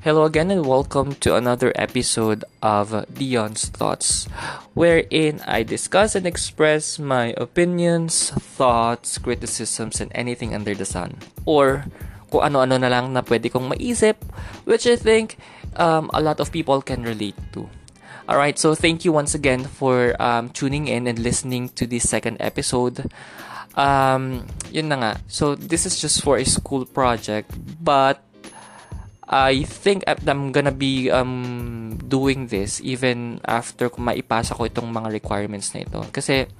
Hello again and welcome to another episode of Dion's Thoughts, wherein I discuss and express my opinions, thoughts, criticisms, and anything under the sun. Or kung ano-ano na lang na pwede kong maisip, which I think um, a lot of people can relate to. Alright, so thank you once again for um, tuning in and listening to this second episode. Um, yun na nga. So, this is just for a school project, but I think I'm gonna be um, doing this even after kung maipasa ko itong mga requirements na ito. Kasi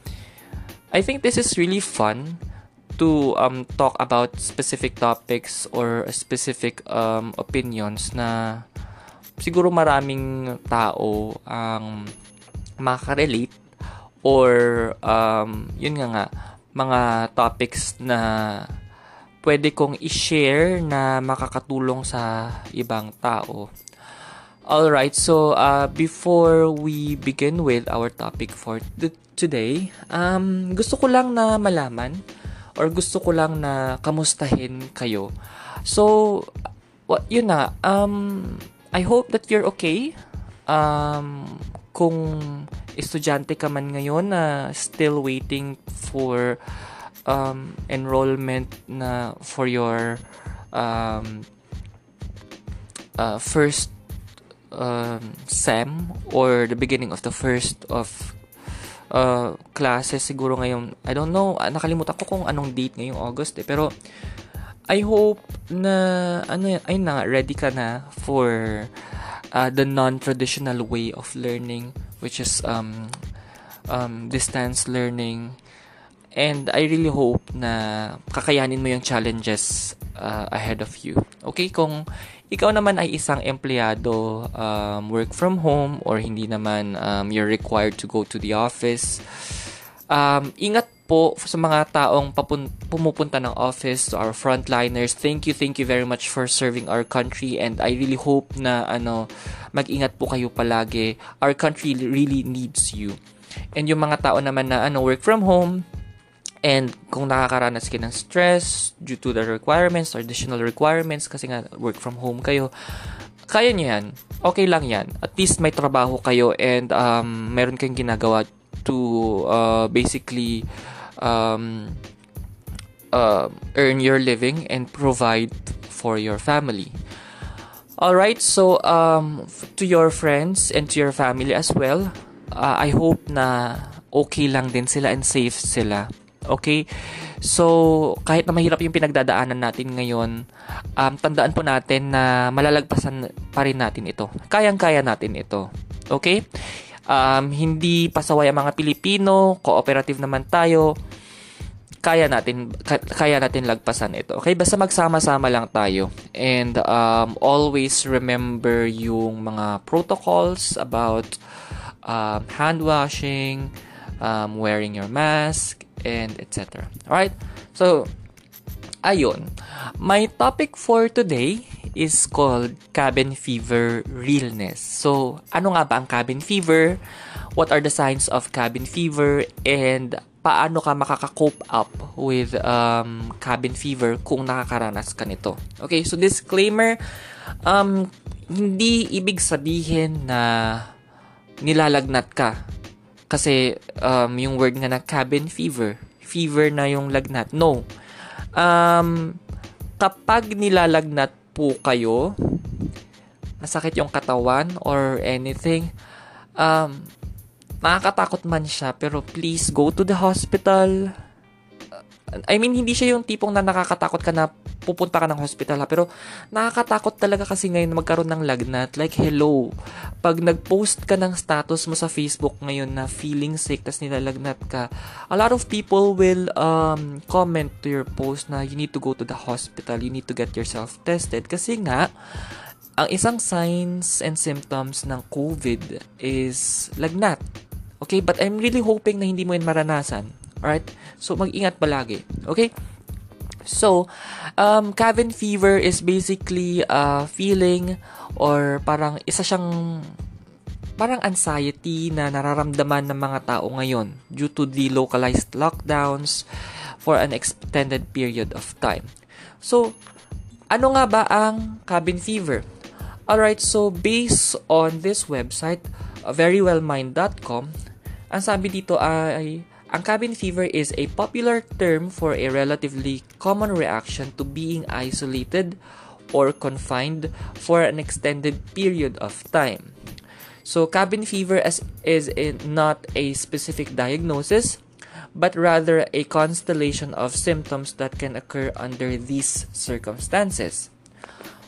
I think this is really fun to um, talk about specific topics or specific um, opinions na siguro maraming tao ang makarelate or um, yun nga nga mga topics na pwede kong i-share na makakatulong sa ibang tao. Alright, so uh, before we begin with our topic for th- today, um, gusto ko lang na malaman or gusto ko lang na kamustahin kayo. So, what, yun na, um, I hope that you're okay. Um, kung estudyante ka man ngayon na still waiting for um, enrollment na for your um, uh, first um, SEM or the beginning of the first of uh, classes siguro ngayon I don't know ah, nakalimutan ko kung anong date ngayong August eh. Pero I hope na ano ay na ready ka na for uh, the non-traditional way of learning which is um, um, distance learning And I really hope na kakayanin mo yung challenges uh, ahead of you. Okay, kung ikaw naman ay isang empleyado, um, work from home, or hindi naman um, you're required to go to the office, um, ingat po sa mga taong papun- pumupunta ng office, to our frontliners, thank you, thank you very much for serving our country and I really hope na ano, mag-ingat po kayo palagi. Our country really needs you. And yung mga tao naman na ano, work from home, And kung nakakaranas kayo ng stress due to the requirements or additional requirements kasi nga work from home kayo, kaya nyo yan. Okay lang yan. At least may trabaho kayo and um, meron kayong ginagawa to uh, basically um, uh, earn your living and provide for your family. Alright, so um, to your friends and to your family as well, uh, I hope na okay lang din sila and safe sila Okay? So, kahit na mahirap yung pinagdadaanan natin ngayon, um, tandaan po natin na malalagpasan pa rin natin ito. Kayang-kaya natin ito. Okay? Um, hindi pasaway ang mga Pilipino, cooperative naman tayo, kaya natin kaya natin lagpasan ito. Okay? Basta magsama-sama lang tayo. And um, always remember yung mga protocols about um, hand washing, um, wearing your mask, and etc. Alright? So, ayun. My topic for today is called cabin fever realness. So, ano nga ba ang cabin fever? What are the signs of cabin fever? And paano ka makaka-cope up with um, cabin fever kung nakakaranas ka nito? Okay, so disclaimer, um, hindi ibig sabihin na nilalagnat ka kasi um, yung word nga na cabin fever, fever na yung lagnat. No. Um, kapag nilalagnat po kayo, masakit yung katawan or anything, um, makakatakot man siya, pero please go to the hospital. I mean, hindi siya yung tipong na nakakatakot ka na pupunta ka ng hospital ha. Pero nakakatakot talaga kasi ngayon magkaroon ng lagnat. Like, hello. Pag nag-post ka ng status mo sa Facebook ngayon na feeling sick, tas nilalagnat ka, a lot of people will um, comment to your post na you need to go to the hospital, you need to get yourself tested. Kasi nga, ang isang signs and symptoms ng COVID is lagnat. Okay? But I'm really hoping na hindi mo yun maranasan. Alright? So, mag-ingat palagi. Okay? So, um, cabin fever is basically a feeling or parang isa siyang parang anxiety na nararamdaman ng mga tao ngayon due to the localized lockdowns for an extended period of time. So, ano nga ba ang cabin fever? Alright, so based on this website, uh, verywellmind.com, ang sabi dito ay, ang cabin fever is a popular term for a relatively common reaction to being isolated or confined for an extended period of time. So, cabin fever is, is not a specific diagnosis, but rather a constellation of symptoms that can occur under these circumstances.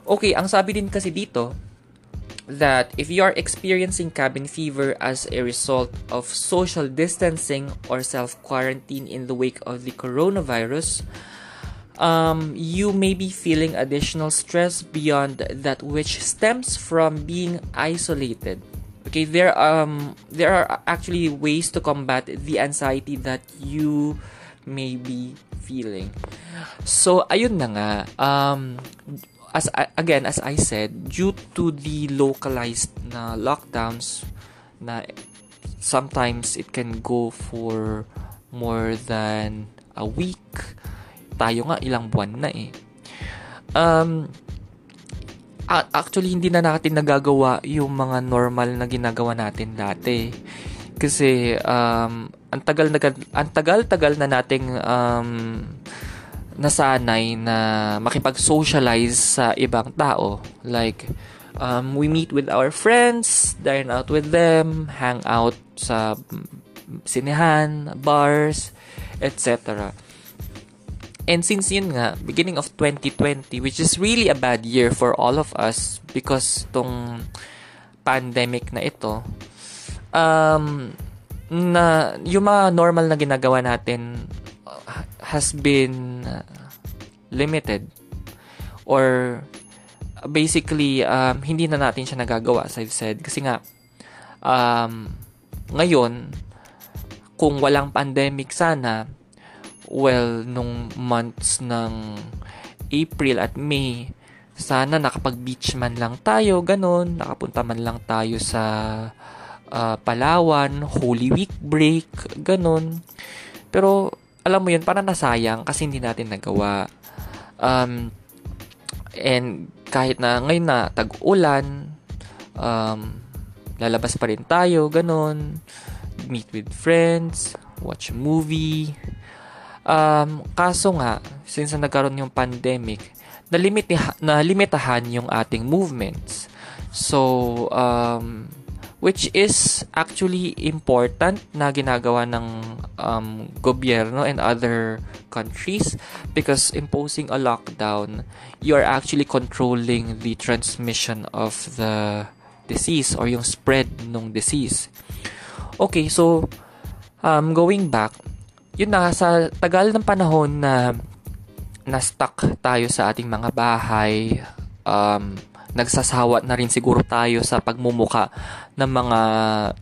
Okay, ang sabi din kasi dito, that if you are experiencing cabin fever as a result of social distancing or self quarantine in the wake of the coronavirus, um, you may be feeling additional stress beyond that which stems from being isolated. Okay, there um there are actually ways to combat the anxiety that you may be feeling. So ayun na nga um as again as I said due to the localized na lockdowns na sometimes it can go for more than a week tayo nga ilang buwan na eh. Um actually hindi na natin nagagawa yung mga normal na ginagawa natin dati. Kasi um ang tagal na ang tagal-tagal na nating um nasanay na makipag-socialize sa ibang tao. Like, um, we meet with our friends, dine out with them, hang out sa sinehan, bars, etc. And since yun nga, beginning of 2020, which is really a bad year for all of us because tong pandemic na ito, um, na yung mga normal na ginagawa natin has been uh, limited. Or basically um, hindi na natin siya nagagawa as I've said. Kasi nga um, ngayon kung walang pandemic sana well nung months ng April at May sana nakapag beach man lang tayo ganun. Nakapunta man lang tayo sa uh, Palawan Holy Week break ganun. Pero alam mo yun, parang nasayang kasi hindi natin nagawa. Um, and kahit na ngayon na tag-ulan, um, lalabas pa rin tayo, ganun. Meet with friends, watch movie. Um, kaso nga, since na nagkaroon yung pandemic, nalimit, nalimitahan yung ating movements. So, um, which is actually important na ginagawa ng um, gobyerno and other countries because imposing a lockdown you are actually controlling the transmission of the disease or yung spread ng disease. Okay so um, going back yun na sa tagal ng panahon na na stuck tayo sa ating mga bahay um, nagsasawa na rin siguro tayo sa pagmumuka ng mga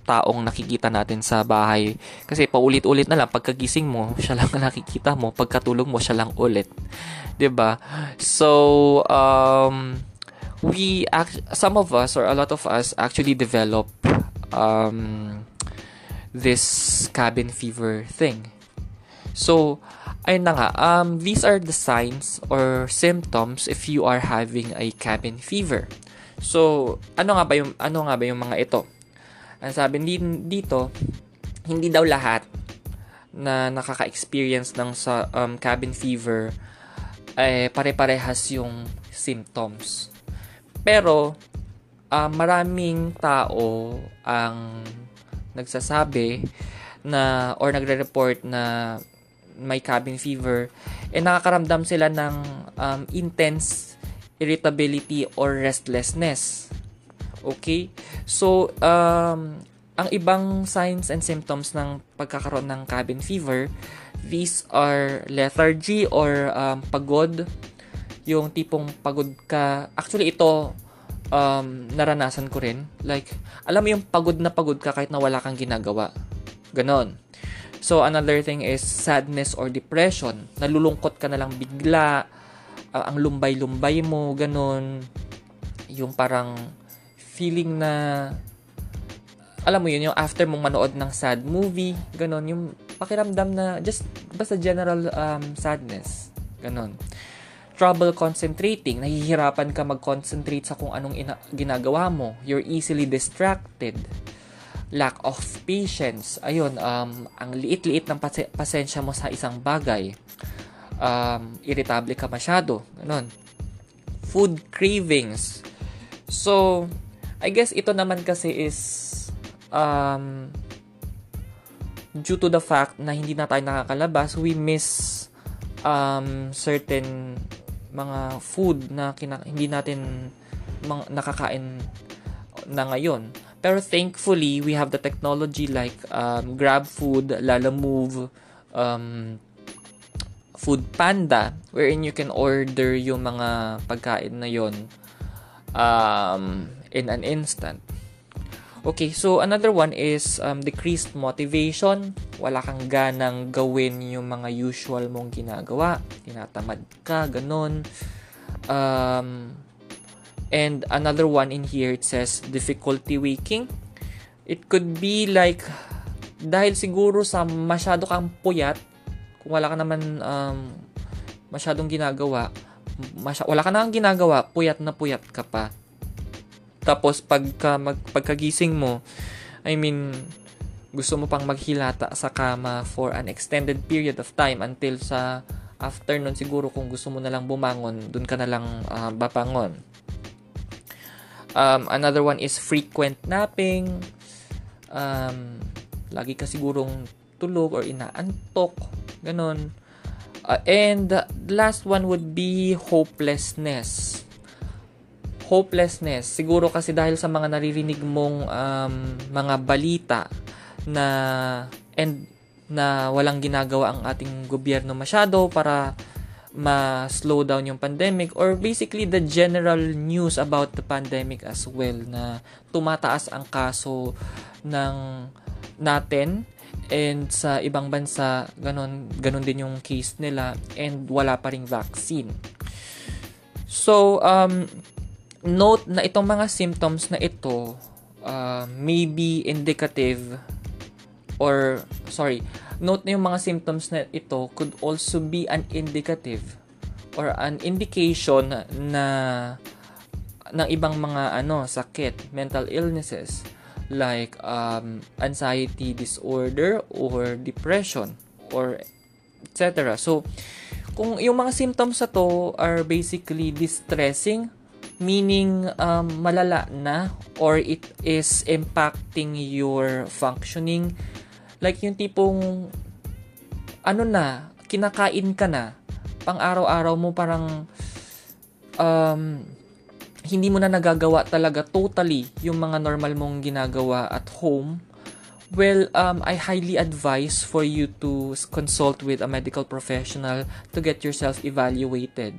taong nakikita natin sa bahay. Kasi paulit-ulit na lang, pagkagising mo, siya lang nakikita mo, pagkatulog mo, siya lang ulit. ba diba? So, um, we, act- some of us, or a lot of us, actually develop um, this cabin fever thing. So, ayun na nga, um, these are the signs or symptoms if you are having a cabin fever. So, ano nga ba yung ano nga ba yung mga ito? Ang sabi dito, hindi daw lahat na nakaka-experience ng sa um, cabin fever eh pare-parehas yung symptoms. Pero uh, maraming tao ang nagsasabi na or nagre-report na may cabin fever, eh nakakaramdam sila ng um, intense irritability or restlessness. Okay? So, um, ang ibang signs and symptoms ng pagkakaroon ng cabin fever, these are lethargy or um, pagod. Yung tipong pagod ka. Actually, ito, um, naranasan ko rin. Like, alam mo yung pagod na pagod ka kahit na wala kang ginagawa. Ganon. So, another thing is sadness or depression. Nalulungkot ka na lang bigla, uh, ang lumbay-lumbay mo, ganun. Yung parang feeling na, alam mo yun, yung after mong manood ng sad movie, ganun, yung pakiramdam na just, basta general um, sadness, ganun. trouble concentrating, nahihirapan ka mag-concentrate sa kung anong ina- ginagawa mo. You're easily distracted. Lack of patience. Ayun, um, ang liit-liit ng pas- pasensya mo sa isang bagay. Um, irritable ka masyado. Ganun. Food cravings. So, I guess ito naman kasi is um, due to the fact na hindi na tayo nakakalabas, we miss um, certain mga food na kina- hindi natin mga nakakain na ngayon. Pero thankfully, we have the technology like um, Grab Food, Lala Move, um, Food Panda, wherein you can order yung mga pagkain na yon um, in an instant. Okay, so another one is um, decreased motivation. Wala kang ganang gawin yung mga usual mong ginagawa. Tinatamad ka, ganun. Um, and another one in here, it says difficulty waking. It could be like, dahil siguro sa masyado kang puyat, kung wala ka naman um, masyadong ginagawa, masya- wala ka nang ginagawa, puyat na puyat ka pa tapos pagka mag, pagkagising mo, I mean, gusto mo pang maghilata sa kama for an extended period of time until sa afternoon siguro kung gusto mo na lang bumangon, dun ka na lang uh, babangon. Um, another one is frequent napping. Um, lagi ka sigurong tulog or inaantok. Ganon. Uh, and the last one would be hopelessness hopelessness. Siguro kasi dahil sa mga naririnig mong um, mga balita na and na walang ginagawa ang ating gobyerno masyado para ma-slow down yung pandemic or basically the general news about the pandemic as well na tumataas ang kaso ng natin and sa ibang bansa ganon ganon din yung case nila and wala pa ring vaccine. So um note na itong mga symptoms na ito uh, may be indicative or sorry, note na yung mga symptoms na ito could also be an indicative or an indication na ng ibang mga ano sakit, mental illnesses like um, anxiety disorder or depression or etc. So, kung yung mga symptoms na to are basically distressing meaning um, malala na or it is impacting your functioning like yung tipong ano na kinakain ka na pang araw-araw mo parang um, hindi mo na nagagawa talaga totally yung mga normal mong ginagawa at home well um, I highly advise for you to consult with a medical professional to get yourself evaluated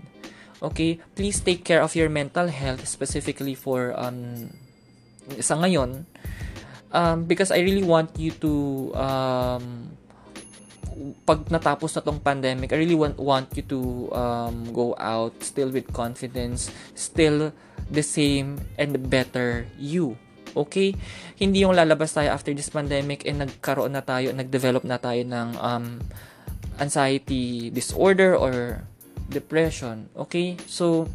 Okay? Please take care of your mental health specifically for um sa ngayon um, because I really want you to um, pag natapos na tong pandemic, I really want want you to um, go out still with confidence, still the same and better you. Okay? Hindi yung lalabas tayo after this pandemic and nagkaroon na tayo, nagdevelop na tayo ng um, anxiety disorder or depression. Okay? So,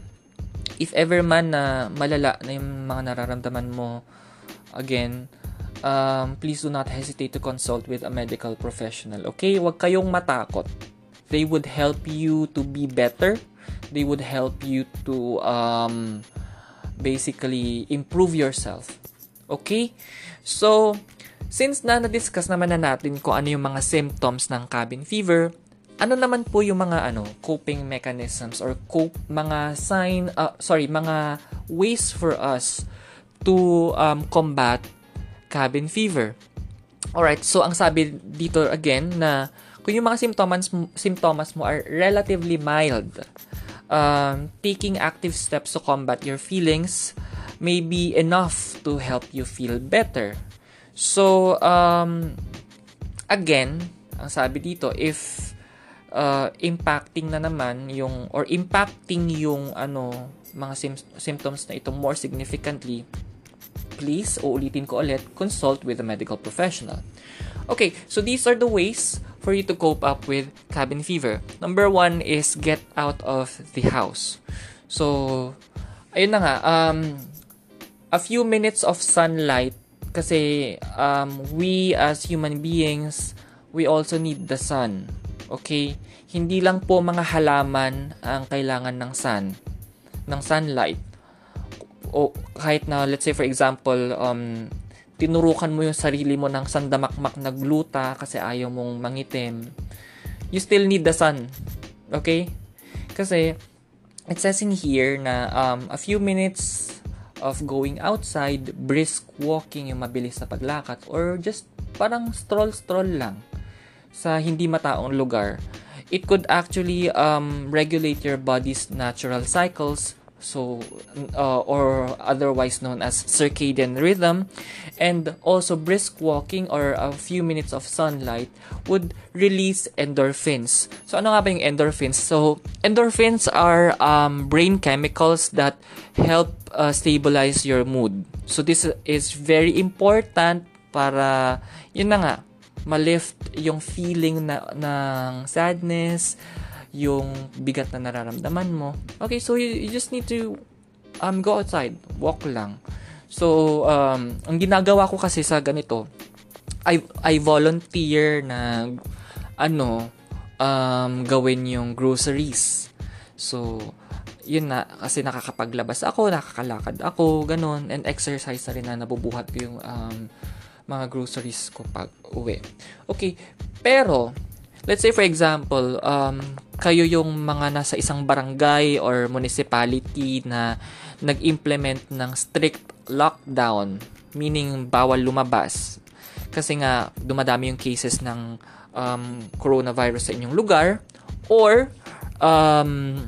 if ever man na malala na yung mga nararamdaman mo, again, um, please do not hesitate to consult with a medical professional. Okay? Huwag kayong matakot. They would help you to be better. They would help you to um, basically improve yourself. Okay? So, since na na-discuss naman na natin kung ano yung mga symptoms ng cabin fever, ano naman po yung mga ano coping mechanisms or cope mga sign uh, sorry mga ways for us to um, combat cabin fever. Alright so ang sabi dito again na kung yung mga symptoms symptoms mo are relatively mild um, taking active steps to combat your feelings may be enough to help you feel better. So um, again ang sabi dito if uh, impacting na naman yung or impacting yung ano mga sim- symptoms na ito more significantly please uulitin ko ulit consult with a medical professional okay so these are the ways for you to cope up with cabin fever. Number one is get out of the house. So, ayun na nga, um, a few minutes of sunlight kasi um, we as human beings, we also need the sun. Okay? Hindi lang po mga halaman ang kailangan ng sun, ng sunlight. O kahit na, let's say for example, um, tinurukan mo yung sarili mo ng sandamakmak na gluta kasi ayaw mong mangitim, you still need the sun. Okay? Kasi, it says in here na um, a few minutes of going outside, brisk walking, yung mabilis na paglakad, or just parang stroll-stroll lang sa hindi mataong lugar. It could actually um, regulate your body's natural cycles, so uh, or otherwise known as circadian rhythm. And also brisk walking or a few minutes of sunlight would release endorphins. So ano nga ba yung endorphins? So endorphins are um, brain chemicals that help uh, stabilize your mood. So this is very important para yun na nga malift yung feeling na ng sadness yung bigat na nararamdaman mo. Okay, so you, you just need to um, go outside, walk lang. So, um, ang ginagawa ko kasi sa ganito, I, I volunteer na ano, um, gawin yung groceries. So, yun na, kasi nakakapaglabas ako, nakakalakad ako, ganun, and exercise na rin na nabubuhat ko yung um, mga groceries ko pag uwi. Okay, pero, let's say for example, um, kayo yung mga nasa isang barangay or municipality na nag-implement ng strict lockdown, meaning bawal lumabas. Kasi nga, dumadami yung cases ng um, coronavirus sa inyong lugar or um,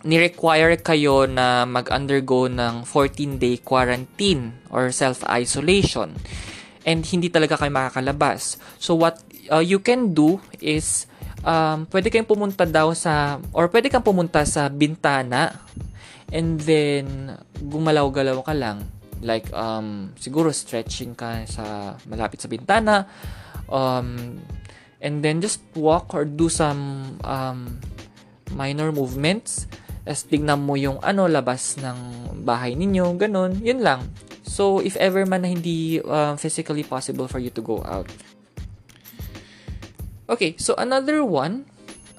ni-require kayo na mag-undergo ng 14-day quarantine or self-isolation and hindi talaga kayo makakalabas. So what uh, you can do is um, pwede kayong pumunta daw sa or pwede kang pumunta sa bintana and then gumalaw-galaw ka lang. Like um, siguro stretching ka sa malapit sa bintana um, and then just walk or do some um, minor movements. As tignan mo yung ano labas ng bahay ninyo ganun yun lang. So if ever man na hindi uh, physically possible for you to go out Okay, so another one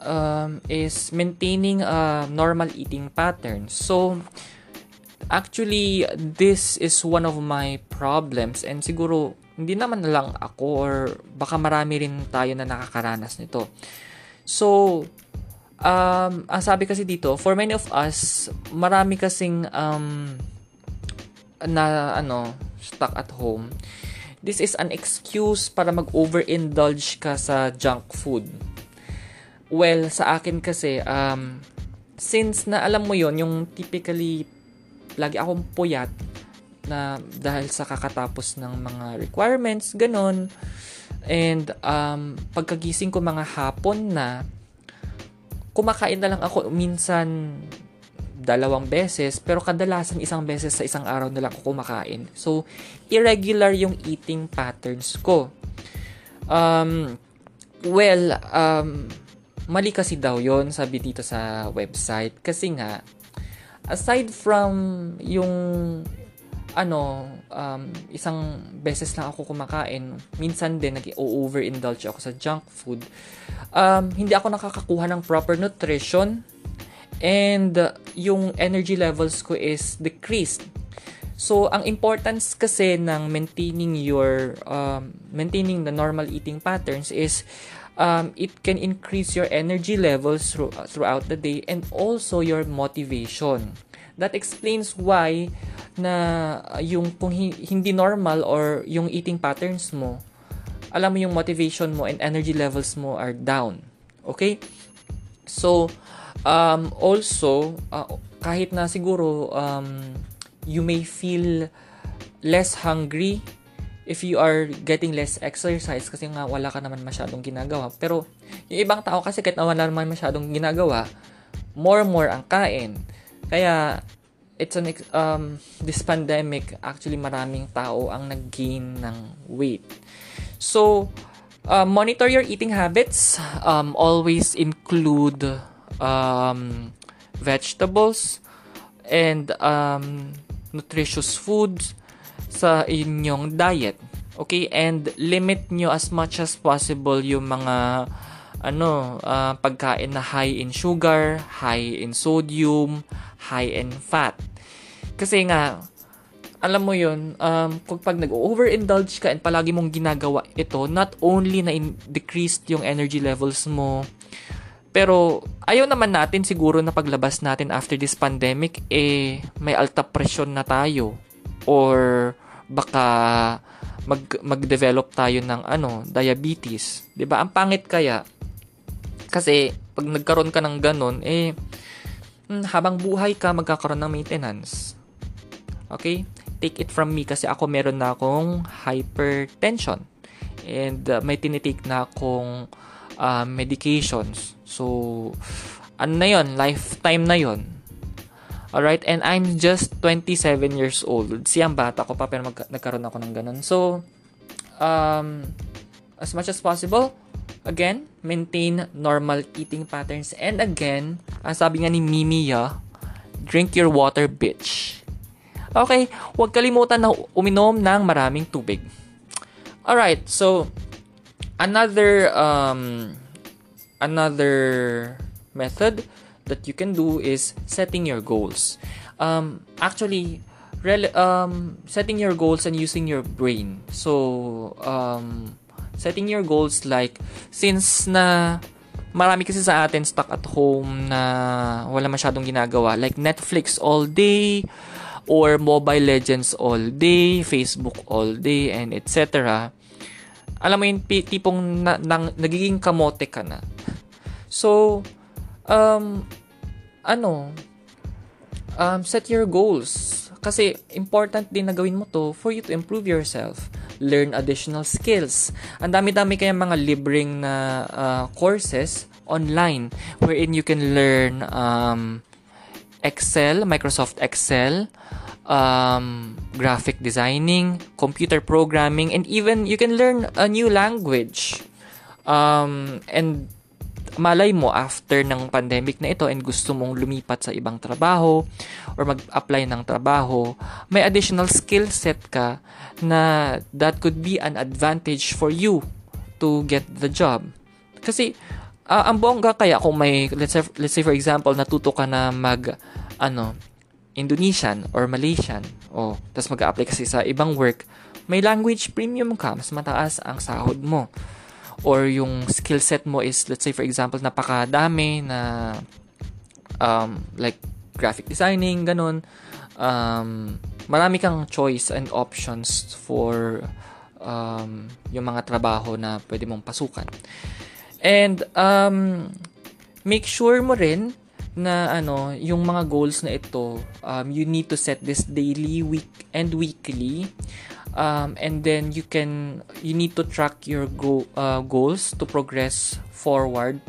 um, is maintaining a normal eating pattern. So, actually, this is one of my problems and siguro hindi naman lang ako or baka marami rin tayo na nakakaranas nito. So, um, ang sabi kasi dito, for many of us, marami kasing um, na ano, stuck at home this is an excuse para mag-overindulge ka sa junk food. Well, sa akin kasi, um, since na alam mo yon yung typically, lagi akong puyat na dahil sa kakatapos ng mga requirements, ganon. And um, pagkagising ko mga hapon na, kumakain na lang ako minsan dalawang beses, pero kadalasan isang beses sa isang araw na lang ako kumakain. So, irregular yung eating patterns ko. Um, well, um, mali kasi daw yon sabi dito sa website. Kasi nga, aside from yung ano, um, isang beses lang ako kumakain, minsan din nag-overindulge ako sa junk food, um, hindi ako nakakakuha ng proper nutrition and yung energy levels ko is decreased. So, ang importance kasi ng maintaining your, um, maintaining the normal eating patterns is um, it can increase your energy levels through, throughout the day and also your motivation. That explains why na yung kung hindi normal or yung eating patterns mo, alam mo yung motivation mo and energy levels mo are down. Okay? So, Um, also, uh, kahit na siguro um, you may feel less hungry if you are getting less exercise kasi nga wala ka naman masyadong ginagawa. Pero yung ibang tao kasi kahit na wala naman masyadong ginagawa, more more ang kain. Kaya it's an um this pandemic actually maraming tao ang nag-gain ng weight. So Uh, monitor your eating habits. Um, always include um, vegetables and um, nutritious foods sa inyong diet. Okay? And limit nyo as much as possible yung mga ano, uh, pagkain na high in sugar, high in sodium, high in fat. Kasi nga, alam mo yun, um, kung pag nag-overindulge ka and palagi mong ginagawa ito, not only na in- decreased yung energy levels mo, pero ayaw naman natin siguro na paglabas natin after this pandemic, eh, may alta presyon na tayo. Or baka mag, mag-develop tayo ng ano, diabetes. 'Di ba Ang pangit kaya, kasi pag nagkaroon ka ng ganun, eh, hmm, habang buhay ka, magkakaroon ng maintenance. Okay? Take it from me kasi ako meron na akong hypertension. And uh, may tinitake na akong uh, medications. So, ano na yun? Lifetime na yun. Alright? And I'm just 27 years old. Siyang bata ko pa pero mag- nagkaroon ako ng ganun. So, um, as much as possible, Again, maintain normal eating patterns. And again, ang sabi nga ni Mimiya, drink your water, bitch. Okay, huwag kalimutan na uminom ng maraming tubig. Alright, so, another, um, another method that you can do is setting your goals. Um, actually, rel- um, setting your goals and using your brain. So, um, setting your goals like since na marami kasi sa atin stuck at home na wala masyadong ginagawa like Netflix all day or Mobile Legends all day, Facebook all day and etc. Alam mo yung tipong na, nang, nagiging kamote ka na. So um ano um set your goals kasi important din na gawin mo to for you to improve yourself learn additional skills. Ang dami-dami kaya mga libreng na uh, courses online wherein you can learn um, Excel, Microsoft Excel, um, graphic designing, computer programming, and even you can learn a new language. Um, and malay mo after ng pandemic na ito and gusto mong lumipat sa ibang trabaho or mag-apply ng trabaho, may additional skill set ka na that could be an advantage for you to get the job. Kasi uh, ang bongga kaya kung may let's say, let's say for example natuto ka na mag ano Indonesian or Malaysian o tapos mag-apply kasi sa ibang work may language premium ka mas mataas ang sahod mo or yung skill set mo is let's say for example napakadami na um, like graphic designing ganun um, marami kang choice and options for um, yung mga trabaho na pwede mong pasukan. And um, make sure mo rin na ano yung mga goals na ito um, you need to set this daily week and weekly um, and then you can you need to track your go, uh, goals to progress forward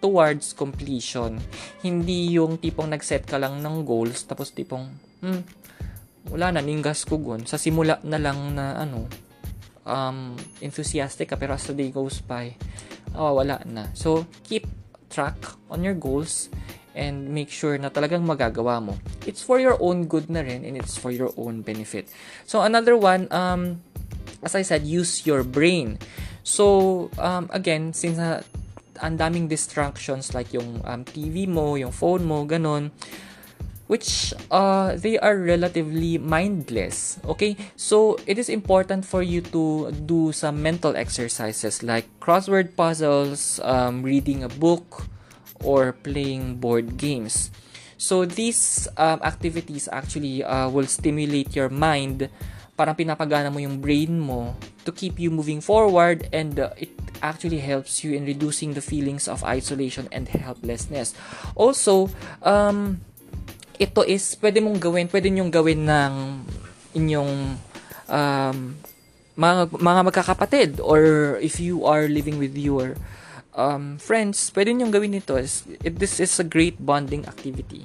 towards completion. Hindi yung tipong nag-set ka lang ng goals tapos tipong hmm, wala na ninggas ko gun. Sa simula na lang na ano um, enthusiastic ka pero as the day goes by oh, wala na. So keep track on your goals and make sure na talagang magagawa mo. It's for your own good na rin and it's for your own benefit. So another one, um, as I said, use your brain. So um, again, since uh, ang daming distractions like yung um, TV mo, yung phone mo, ganun, which uh, they are relatively mindless. Okay, so it is important for you to do some mental exercises like crossword puzzles, um, reading a book, or playing board games. So these um, activities actually uh, will stimulate your mind. Parang pinapagana mo yung brain mo to keep you moving forward and uh, it actually helps you in reducing the feelings of isolation and helplessness. Also, um, ito is pwede mong gawin, pwede nyong gawin ng inyong um, mga, mga magkakapatid or if you are living with your um, friends, pwede nyo gawin ito. This is a great bonding activity.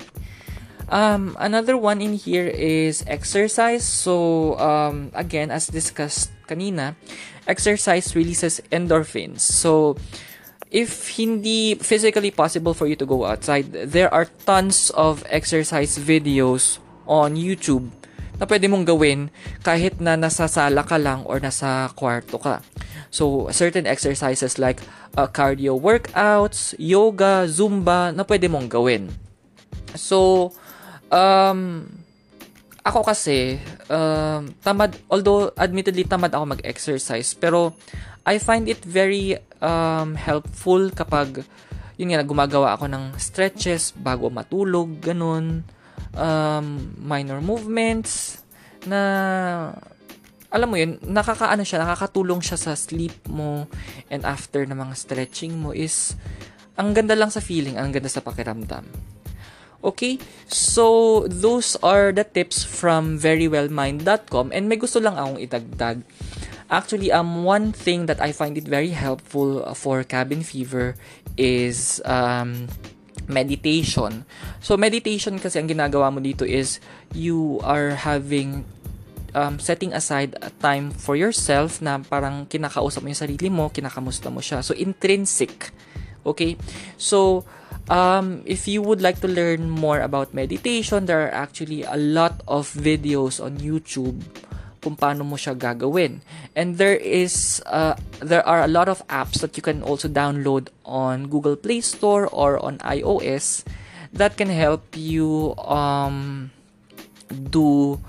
Um, another one in here is exercise. So, um, again, as discussed kanina, exercise releases endorphins. So, if hindi physically possible for you to go outside, there are tons of exercise videos on YouTube na pwede mong gawin kahit na nasa sala ka lang or nasa kwarto ka. So, certain exercises like uh, cardio workouts, yoga, zumba na pwede mong gawin. So, um, ako kasi, um, tamad, although admittedly tamad ako mag-exercise, pero I find it very um, helpful kapag yun nga, gumagawa ako ng stretches bago matulog, ganun. Um, minor movements na alam mo yun, nakakaano siya, nakakatulong siya sa sleep mo and after ng mga stretching mo is ang ganda lang sa feeling, ang ganda sa pakiramdam. Okay? So, those are the tips from verywellmind.com and may gusto lang akong itagdag. Actually, um, one thing that I find it very helpful for cabin fever is um, meditation. So, meditation kasi ang ginagawa mo dito is you are having um, setting aside a time for yourself na parang kinakausap mo yung sarili mo, kinakamusta mo siya. So, intrinsic. Okay? So, um, if you would like to learn more about meditation, there are actually a lot of videos on YouTube kung paano mo siya gagawin. And there is uh, there are a lot of apps that you can also download on Google Play Store or on iOS that can help you um, do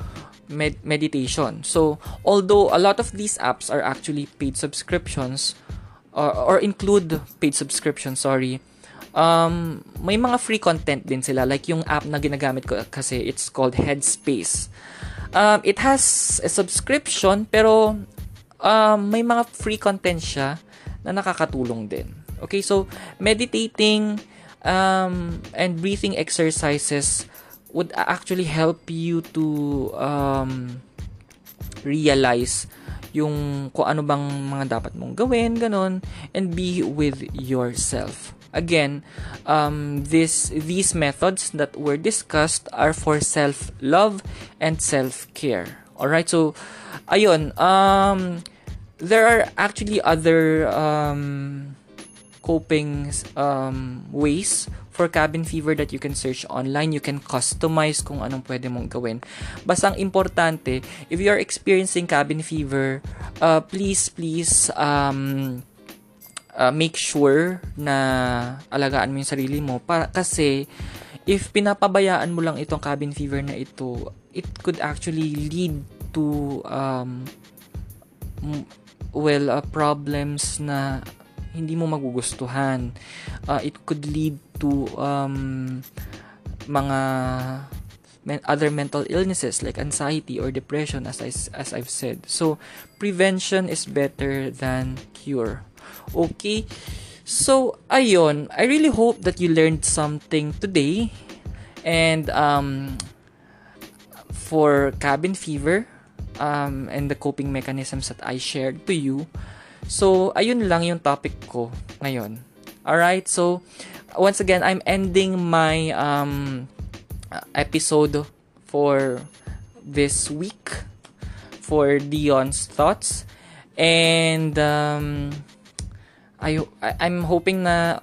med- meditation. So, although a lot of these apps are actually paid subscriptions or, or include paid subscriptions, sorry, um, may mga free content din sila. Like yung app na ginagamit ko kasi it's called Headspace. Um, it has a subscription pero um, may mga free content siya na nakakatulong din. Okay, so meditating um, and breathing exercises would actually help you to um, realize yung kung ano bang mga dapat mong gawin, ganun, and be with yourself. Again, um, this these methods that were discussed are for self-love and self-care. All right, so ayun, um, there are actually other um, coping um, ways for cabin fever that you can search online. You can customize kung anong pwede mong gawin. Basta ang importante, if you are experiencing cabin fever, uh, please, please, um, uh, make sure na alagaan mo yung sarili mo para kasi if pinapabayaan mo lang itong cabin fever na ito it could actually lead to um well uh, problems na hindi mo magugustuhan. Uh, it could lead to um mga other mental illnesses like anxiety or depression as I, as I've said. So prevention is better than cure Okay? So, ayun. I really hope that you learned something today. And um, for cabin fever um, and the coping mechanisms that I shared to you. So, ayun lang yung topic ko ngayon. Alright? So, once again, I'm ending my um, episode for this week for Dion's thoughts. And um, I, I'm hoping na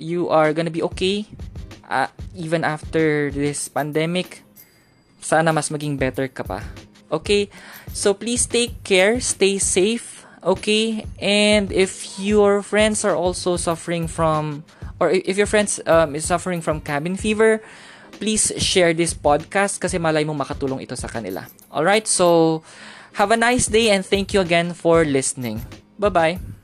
you are gonna be okay uh, even after this pandemic. Sana mas maging better ka pa. Okay? So please take care, stay safe, okay? And if your friends are also suffering from or if your friends um, is suffering from cabin fever, please share this podcast kasi malay mo makatulong ito sa kanila. All right? So have a nice day and thank you again for listening. Bye-bye.